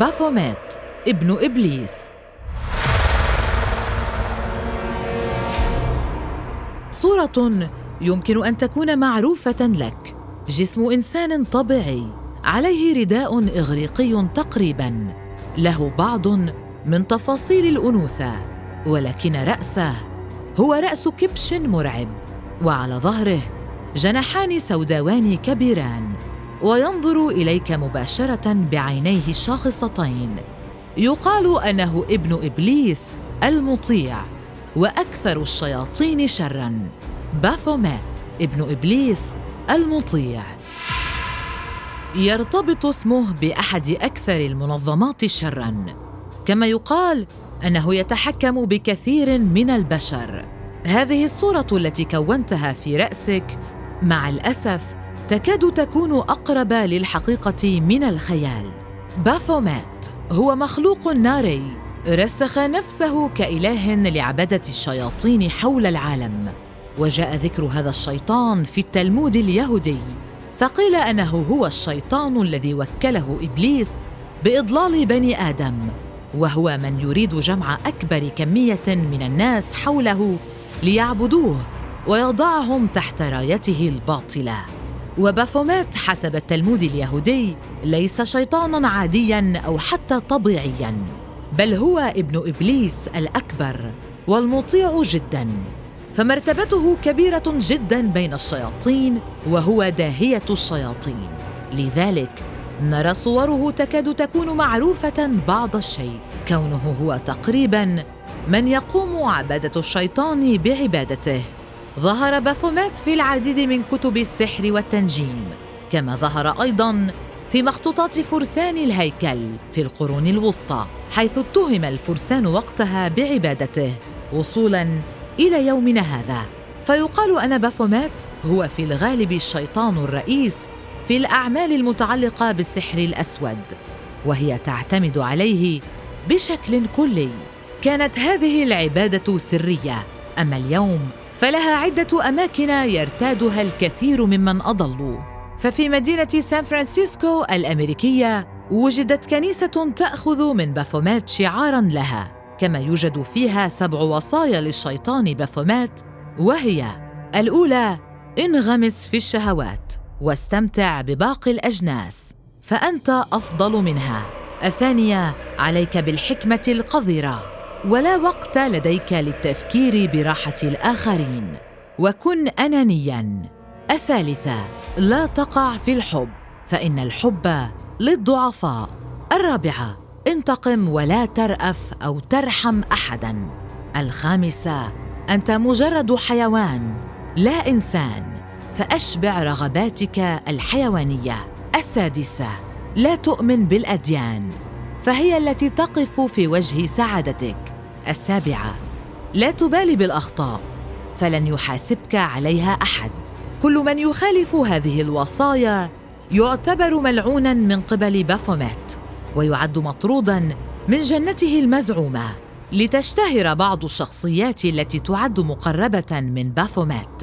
بافوميت ابن إبليس. صورة يمكن أن تكون معروفة لك. جسم إنسان طبيعي عليه رداء إغريقي تقريباً. له بعض من تفاصيل الأنوثة ولكن رأسه هو رأس كبش مرعب وعلى ظهره جناحان سوداوان كبيران. وينظر إليك مباشرة بعينيه الشاخصتين يقال أنه ابن إبليس المطيع وأكثر الشياطين شرا. بافوميت ابن إبليس المطيع. يرتبط اسمه بأحد أكثر المنظمات شرا. كما يقال أنه يتحكم بكثير من البشر. هذه الصورة التي كونتها في رأسك مع الأسف تكاد تكون أقرب للحقيقة من الخيال. بافوميت هو مخلوق ناري رسخ نفسه كإله لعبده الشياطين حول العالم. وجاء ذكر هذا الشيطان في التلمود اليهودي فقيل أنه هو الشيطان الذي وكله إبليس بإضلال بني آدم وهو من يريد جمع أكبر كمية من الناس حوله ليعبدوه ويضعهم تحت رايته الباطلة. وبافوميت حسب التلمود اليهودي ليس شيطانا عاديا أو حتى طبيعيا بل هو ابن إبليس الأكبر والمطيع جدا. فمرتبته كبيرة جدا بين الشياطين وهو داهية الشياطين. لذلك نرى صوره تكاد تكون معروفة بعض الشيء. كونه هو تقريبا من يقوم عبادة الشيطان بعبادته. ظهر بافوميت في العديد من كتب السحر والتنجيم كما ظهر أيضا في مخطوطات فرسان الهيكل في القرون الوسطى حيث اتهم الفرسان وقتها بعبادته وصولا إلى يومنا هذا. فيقال أن بافوميت هو في الغالب الشيطان الرئيس في الأعمال المتعلقة بالسحر الأسود وهي تعتمد عليه بشكل كلي. كانت هذه العبادة سرية أما اليوم فلها عدة أماكن يرتادها الكثير ممن أضلوا. ففي مدينة سان فرانسيسكو الأمريكية وجدت كنيسة تأخذ من بافومات شعاراً لها كما يوجد فيها سبع وصايا للشيطان بافومات وهي الأولى انغمس في الشهوات واستمتع بباقي الأجناس فأنت أفضل منها. الثانية عليك بالحكمة القذرة. ولا وقت لديك للتفكير براحة الآخرين. وكن انانيا. الثالثة لا تقع في الحب فإن الحب للضعفاء. الرابعة انتقم ولا ترأف أو ترحم احدا. الخامسة أنت مجرد حيوان لا إنسان فأشبع رغباتك الحيوانية. السادسة لا تؤمن بالأديان فهي التي تقف في وجه سعادتك. السابعة. لا تبالي بالأخطاء فلن يحاسبك عليها أحد. كل من يخالف هذه الوصايا يعتبر ملعونا من قبل بافوميت ويعد مطرودا من جنته المزعومة. لتشتهر بعض الشخصيات التي تعد مقربة من بافوميت.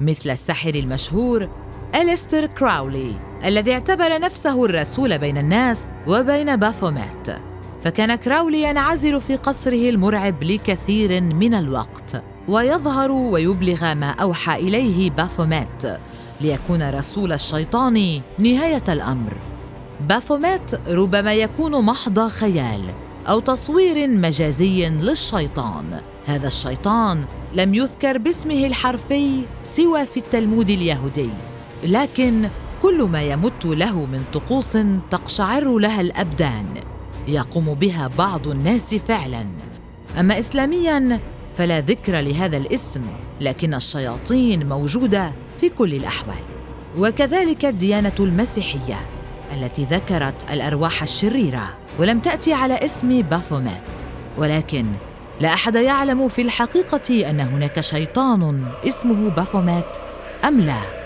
مثل الساحر المشهور أليستر كراولي الذي اعتبر نفسه الرسول بين الناس وبين بافوميت. فكان كراولي ينعزل في قصره المرعب لكثير من الوقت ويظهر ويبلغ ما أوحى إليه بافوميت ليكون رسول الشيطان نهاية الأمر. بافوميت ربما يكون محض خيال أو تصوير مجازي للشيطان. هذا الشيطان لم يذكر باسمه الحرفي سوى في التلمود اليهودي لكن كل ما يمت له من طقوس تقشعر لها الأبدان. يقوم بها بعض الناس فعلا. أما اسلاميا فلا ذكر لهذا الاسم لكن الشياطين موجودة في كل الأحوال. وكذلك الديانة المسيحية التي ذكرت الأرواح الشريرة ولم تأتي على اسم بافوميت ولكن لا أحد يعلم في الحقيقة أن هناك شيطان اسمه بافوميت أم لا.